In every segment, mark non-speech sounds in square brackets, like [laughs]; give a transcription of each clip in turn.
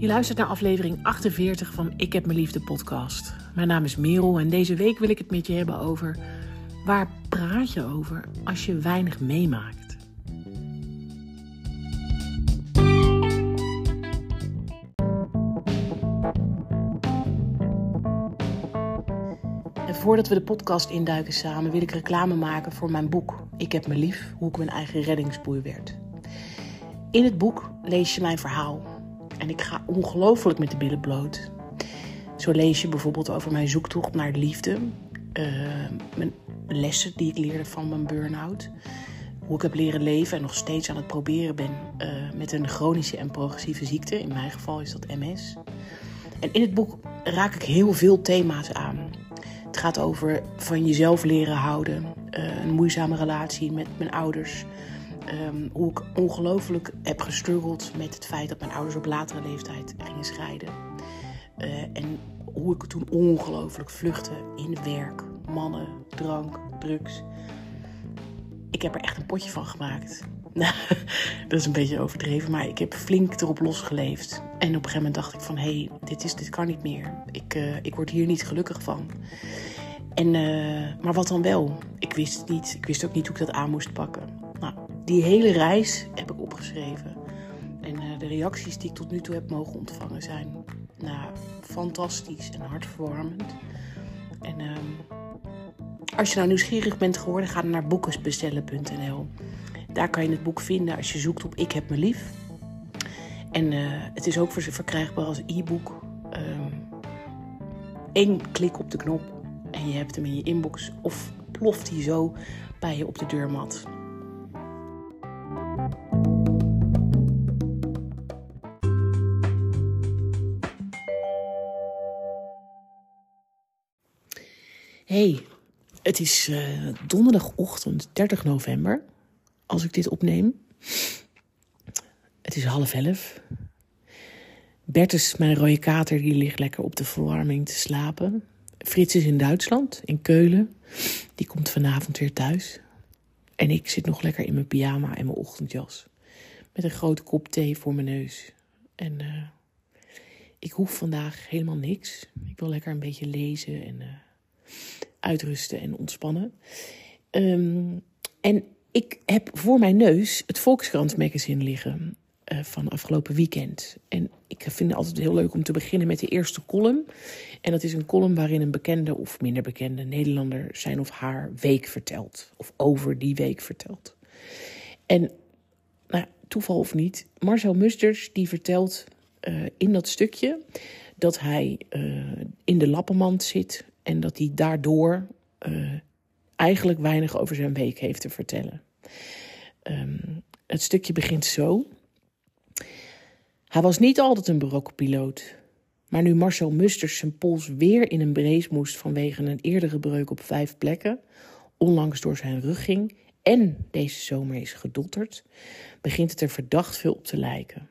Je luistert naar aflevering 48 van Ik heb mijn liefde podcast. Mijn naam is Merel en deze week wil ik het met je hebben over waar praat je over als je weinig meemaakt. En voordat we de podcast induiken samen, wil ik reclame maken voor mijn boek Ik heb me lief, hoe ik mijn eigen reddingsboei werd. In het boek lees je mijn verhaal en ik ga ongelooflijk met de billen bloot. Zo lees je bijvoorbeeld over mijn zoektocht naar liefde, uh, mijn lessen die ik leerde van mijn burn-out, hoe ik heb leren leven en nog steeds aan het proberen ben uh, met een chronische en progressieve ziekte. In mijn geval is dat MS. En in het boek raak ik heel veel thema's aan. Het gaat over van jezelf leren houden, uh, een moeizame relatie met mijn ouders, Um, hoe ik ongelooflijk heb gestruggeld met het feit dat mijn ouders op latere leeftijd gingen scheiden. Uh, en hoe ik toen ongelooflijk vluchtte in werk, mannen, drank, drugs. Ik heb er echt een potje van gemaakt. [laughs] dat is een beetje overdreven, maar ik heb flink erop losgeleefd. En op een gegeven moment dacht ik van, hé, hey, dit, is, dit kan niet meer. Ik, uh, ik word hier niet gelukkig van. En, uh, maar wat dan wel? Ik wist het niet. Ik wist ook niet hoe ik dat aan moest pakken. Die hele reis heb ik opgeschreven. En uh, de reacties die ik tot nu toe heb mogen ontvangen zijn nou, fantastisch en hartverwarmend. En uh, als je nou nieuwsgierig bent geworden, ga dan naar boekensbestellen.nl. Daar kan je het boek vinden als je zoekt op Ik heb me lief. En uh, het is ook verkrijgbaar als e-book. Eén ehm, klik op de knop en je hebt hem in je inbox of ploft hij zo bij je op de deurmat. Het is uh, donderdagochtend 30 november als ik dit opneem. Het is half elf. Bertus, mijn rode kater, die ligt lekker op de verwarming te slapen. Frits is in Duitsland, in Keulen. Die komt vanavond weer thuis. En ik zit nog lekker in mijn pyjama en mijn ochtendjas. Met een grote kop thee voor mijn neus. En uh, ik hoef vandaag helemaal niks. Ik wil lekker een beetje lezen en uh, uitrusten en ontspannen. Um, en ik heb voor mijn neus het Volkskrant magazine liggen uh, van afgelopen weekend. En ik vind het altijd heel leuk om te beginnen met de eerste column. En dat is een column waarin een bekende of minder bekende Nederlander zijn of haar week vertelt. Of over die week vertelt. En nou, toeval of niet, Marcel Musters die vertelt uh, in dat stukje dat hij uh, in de lappenmand zit en dat hij daardoor uh, eigenlijk weinig over zijn week heeft te vertellen. Um, het stukje begint zo. Hij was niet altijd een berokken piloot. Maar nu Marcel Musters zijn pols weer in een brace moest vanwege een eerdere breuk op vijf plekken, onlangs door zijn rug ging en deze zomer is gedotterd, begint het er verdacht veel op te lijken.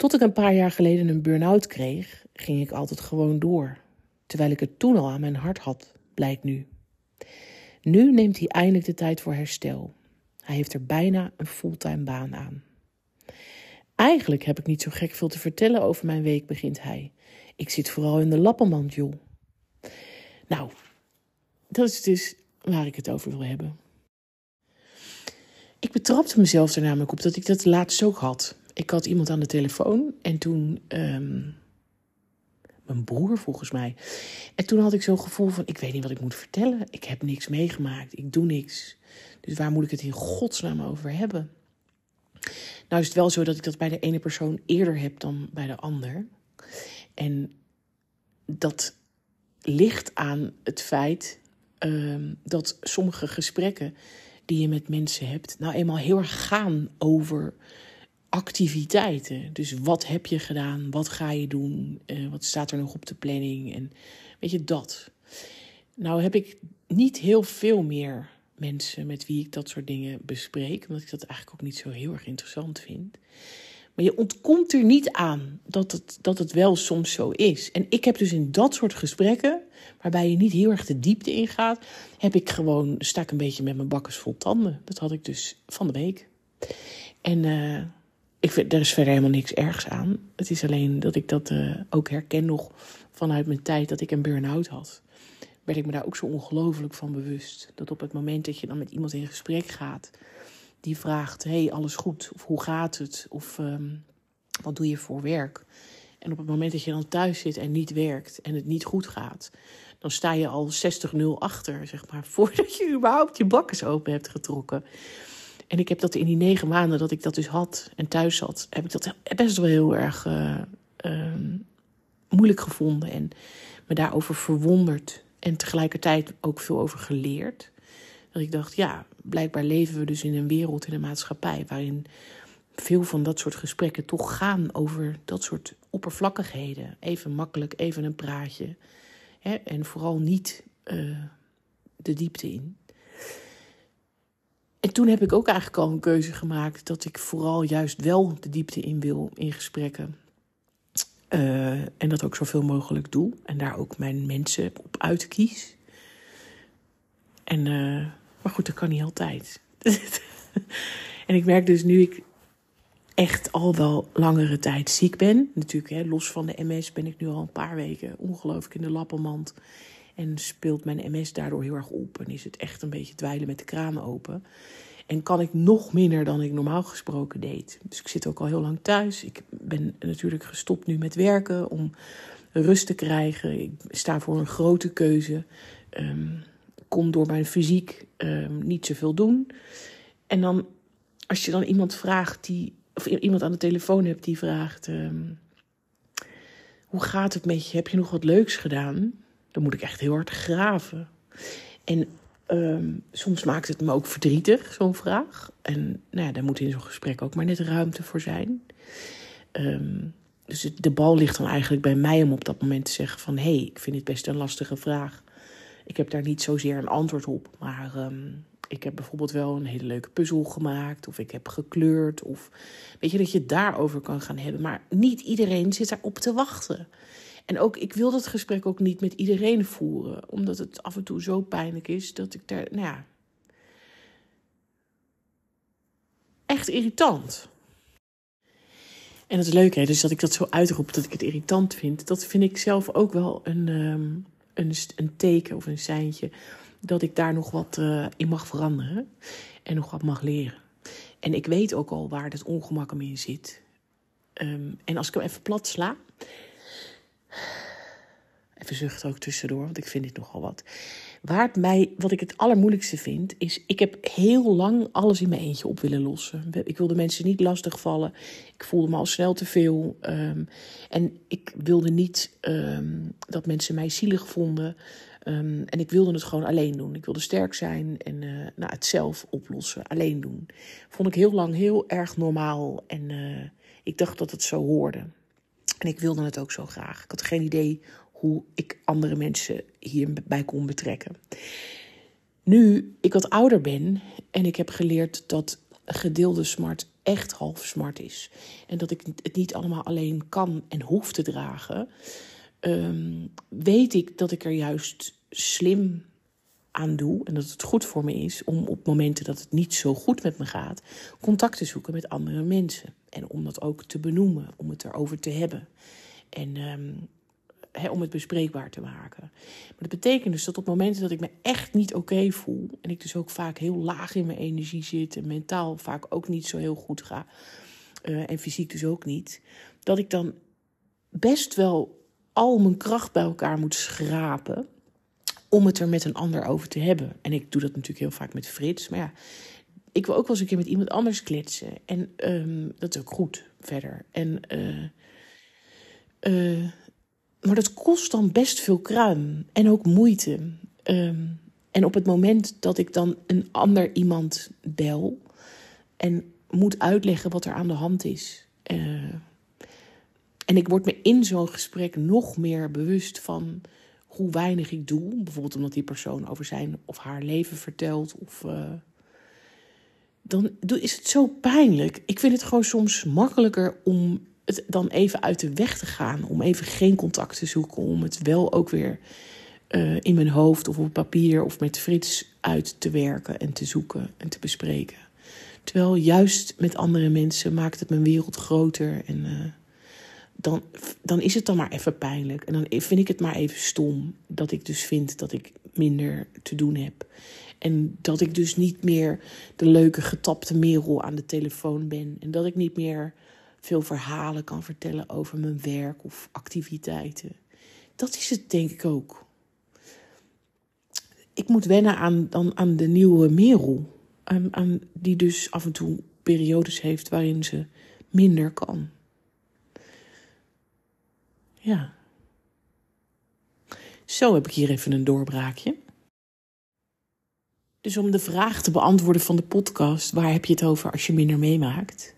Tot ik een paar jaar geleden een burn-out kreeg, ging ik altijd gewoon door, terwijl ik het toen al aan mijn hart had, blijkt nu. Nu neemt hij eindelijk de tijd voor herstel. Hij heeft er bijna een fulltime baan aan. Eigenlijk heb ik niet zo gek veel te vertellen over mijn week, begint hij. Ik zit vooral in de lappenmand, joh. Nou, dat is dus waar ik het over wil hebben. Ik betrapte mezelf er namelijk op dat ik dat laatst ook had. Ik had iemand aan de telefoon en toen. Um, mijn broer volgens mij. En toen had ik zo'n gevoel van: ik weet niet wat ik moet vertellen. Ik heb niks meegemaakt. Ik doe niks. Dus waar moet ik het in godsnaam over hebben? Nou is het wel zo dat ik dat bij de ene persoon eerder heb dan bij de ander. En dat ligt aan het feit uh, dat sommige gesprekken die je met mensen hebt, nou eenmaal heel erg gaan over activiteiten. Dus wat heb je gedaan? Wat ga je doen? Uh, wat staat er nog op de planning? En weet je dat. Nou heb ik niet heel veel meer mensen met wie ik dat soort dingen bespreek, omdat ik dat eigenlijk ook niet zo heel erg interessant vind. Maar je ontkomt er niet aan dat het, dat het wel soms zo is. En ik heb dus in dat soort gesprekken, waarbij je niet heel erg de diepte ingaat, heb ik gewoon, sta ik een beetje met mijn bakkers vol tanden. Dat had ik dus van de week. En uh, ik vind, er is verder helemaal niks ergs aan. Het is alleen dat ik dat uh, ook herken nog vanuit mijn tijd dat ik een burn-out had. Werd ik me daar ook zo ongelooflijk van bewust. Dat op het moment dat je dan met iemand in gesprek gaat, die vraagt: Hey, alles goed? Of hoe gaat het? Of um, wat doe je voor werk? En op het moment dat je dan thuis zit en niet werkt en het niet goed gaat, dan sta je al 60-0 achter, zeg maar, [laughs] voordat je überhaupt je bakkes open hebt getrokken. En ik heb dat in die negen maanden dat ik dat dus had en thuis zat, heb ik dat best wel heel erg uh, uh, moeilijk gevonden. En me daarover verwonderd. En tegelijkertijd ook veel over geleerd. Dat ik dacht, ja, blijkbaar leven we dus in een wereld, in een maatschappij. waarin veel van dat soort gesprekken toch gaan over dat soort oppervlakkigheden. Even makkelijk, even een praatje. Hè? En vooral niet uh, de diepte in. En toen heb ik ook eigenlijk al een keuze gemaakt dat ik vooral juist wel de diepte in wil in gesprekken. Uh, en dat ook zoveel mogelijk doe. En daar ook mijn mensen op uitkies. En, uh, maar goed, dat kan niet altijd. [laughs] en ik merk dus nu ik echt al wel langere tijd ziek ben. Natuurlijk, hè, los van de MS ben ik nu al een paar weken ongelooflijk in de lappenmand. En speelt mijn MS daardoor heel erg op. En is het echt een beetje dweilen met de kraan open. En kan ik nog minder dan ik normaal gesproken deed. Dus ik zit ook al heel lang thuis. Ik ben natuurlijk gestopt nu met werken om rust te krijgen. Ik sta voor een grote keuze. Um, kon door mijn fysiek um, niet zoveel doen. En dan, als je dan iemand vraagt die. Of iemand aan de telefoon hebt die vraagt. Um, hoe gaat het met je? Heb je nog wat leuks gedaan? Dan moet ik echt heel hard graven. En um, soms maakt het me ook verdrietig, zo'n vraag. En nou ja, daar moet in zo'n gesprek ook maar net ruimte voor zijn. Um, dus de bal ligt dan eigenlijk bij mij om op dat moment te zeggen van... hé, hey, ik vind dit best een lastige vraag. Ik heb daar niet zozeer een antwoord op, maar um, ik heb bijvoorbeeld wel een hele leuke puzzel gemaakt... of ik heb gekleurd, of weet je, dat je het daarover kan gaan hebben. Maar niet iedereen zit daarop te wachten. En ook, ik wil dat gesprek ook niet met iedereen voeren, omdat het af en toe zo pijnlijk is dat ik daar, nou ja, echt irritant. En het is hè, dus dat ik dat zo uitroep dat ik het irritant vind, dat vind ik zelf ook wel een, um, een, een teken of een seintje dat ik daar nog wat uh, in mag veranderen en nog wat mag leren. En ik weet ook al waar het ongemak in zit. Um, en als ik hem even plat sla, Even zucht ook tussendoor, want ik vind dit nogal wat. Waar het mij, wat ik het allermoeilijkste vind, is... ik heb heel lang alles in mijn eentje op willen lossen. Ik wilde mensen niet lastigvallen. Ik voelde me al snel te veel. Um, en ik wilde niet um, dat mensen mij zielig vonden. Um, en ik wilde het gewoon alleen doen. Ik wilde sterk zijn en uh, nou, het zelf oplossen, alleen doen. Vond ik heel lang heel erg normaal. En uh, ik dacht dat het zo hoorde. En ik wilde het ook zo graag. Ik had geen idee hoe ik andere mensen hierbij kon betrekken. Nu ik wat ouder ben en ik heb geleerd dat gedeelde smart echt half smart is. En dat ik het niet allemaal alleen kan en hoef te dragen. Um, weet ik dat ik er juist slim aan doe en dat het goed voor me is om op momenten dat het niet zo goed met me gaat, contact te zoeken met andere mensen. En om dat ook te benoemen, om het erover te hebben. En um, om het bespreekbaar te maken. Maar dat betekent dus dat op momenten dat ik me echt niet oké voel, en ik dus ook vaak heel laag in mijn energie zit en mentaal vaak ook niet zo heel goed ga, uh, en fysiek dus ook niet, dat ik dan best wel al mijn kracht bij elkaar moet schrapen om het er met een ander over te hebben. En ik doe dat natuurlijk heel vaak met Frits, maar ja, ik wil ook wel eens een keer met iemand anders kletsen. En um, dat is ook goed verder. En uh, uh, maar dat kost dan best veel kruim en ook moeite. Um, en op het moment dat ik dan een ander iemand bel en moet uitleggen wat er aan de hand is. Uh, en ik word me in zo'n gesprek nog meer bewust van hoe weinig ik doe. Bijvoorbeeld omdat die persoon over zijn of haar leven vertelt. Of, uh, dan is het zo pijnlijk. Ik vind het gewoon soms makkelijker om het dan even uit de weg te gaan. Om even geen contact te zoeken. Om het wel ook weer uh, in mijn hoofd of op papier of met Frits uit te werken en te zoeken en te bespreken. Terwijl juist met andere mensen maakt het mijn wereld groter. En uh, dan, dan is het dan maar even pijnlijk. En dan vind ik het maar even stom dat ik dus vind dat ik minder te doen heb. En dat ik dus niet meer de leuke getapte merel aan de telefoon ben. En dat ik niet meer veel verhalen kan vertellen over mijn werk of activiteiten. Dat is het denk ik ook. Ik moet wennen aan, dan, aan de nieuwe merel. Aan, aan, die dus af en toe periodes heeft waarin ze minder kan. Ja. Zo heb ik hier even een doorbraakje. Dus om de vraag te beantwoorden van de podcast, waar heb je het over als je minder meemaakt?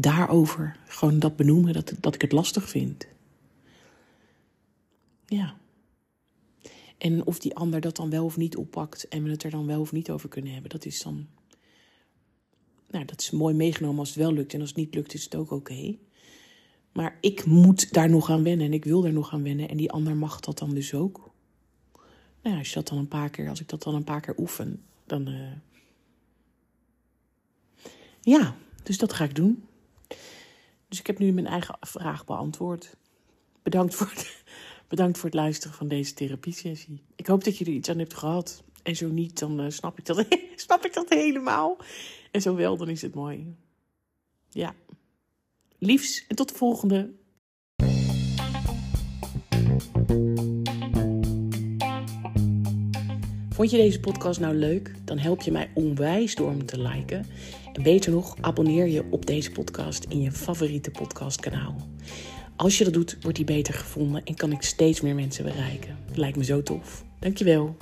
Daarover gewoon dat benoemen, dat, dat ik het lastig vind. Ja. En of die ander dat dan wel of niet oppakt en we het er dan wel of niet over kunnen hebben, dat is dan. Nou, dat is mooi meegenomen als het wel lukt en als het niet lukt is het ook oké. Maar ik moet daar nog aan wennen en ik wil daar nog aan wennen en die ander mag dat dan dus ook. Nou ja, als je dat dan een paar keer, als ik dat dan een paar keer oefen, dan. Uh... Ja, dus dat ga ik doen. Dus ik heb nu mijn eigen vraag beantwoord. Bedankt voor het, [laughs] bedankt voor het luisteren van deze therapiesessie. Ik hoop dat je er iets aan hebt gehad. En zo niet, dan uh, snap, ik dat, [laughs] snap ik dat helemaal. En zo wel, dan is het mooi. Ja. Liefs en tot de volgende. Vond je deze podcast nou leuk? Dan help je mij onwijs door hem te liken. En beter nog, abonneer je op deze podcast in je favoriete podcastkanaal. Als je dat doet, wordt die beter gevonden en kan ik steeds meer mensen bereiken. Lijkt me zo tof. Dankjewel.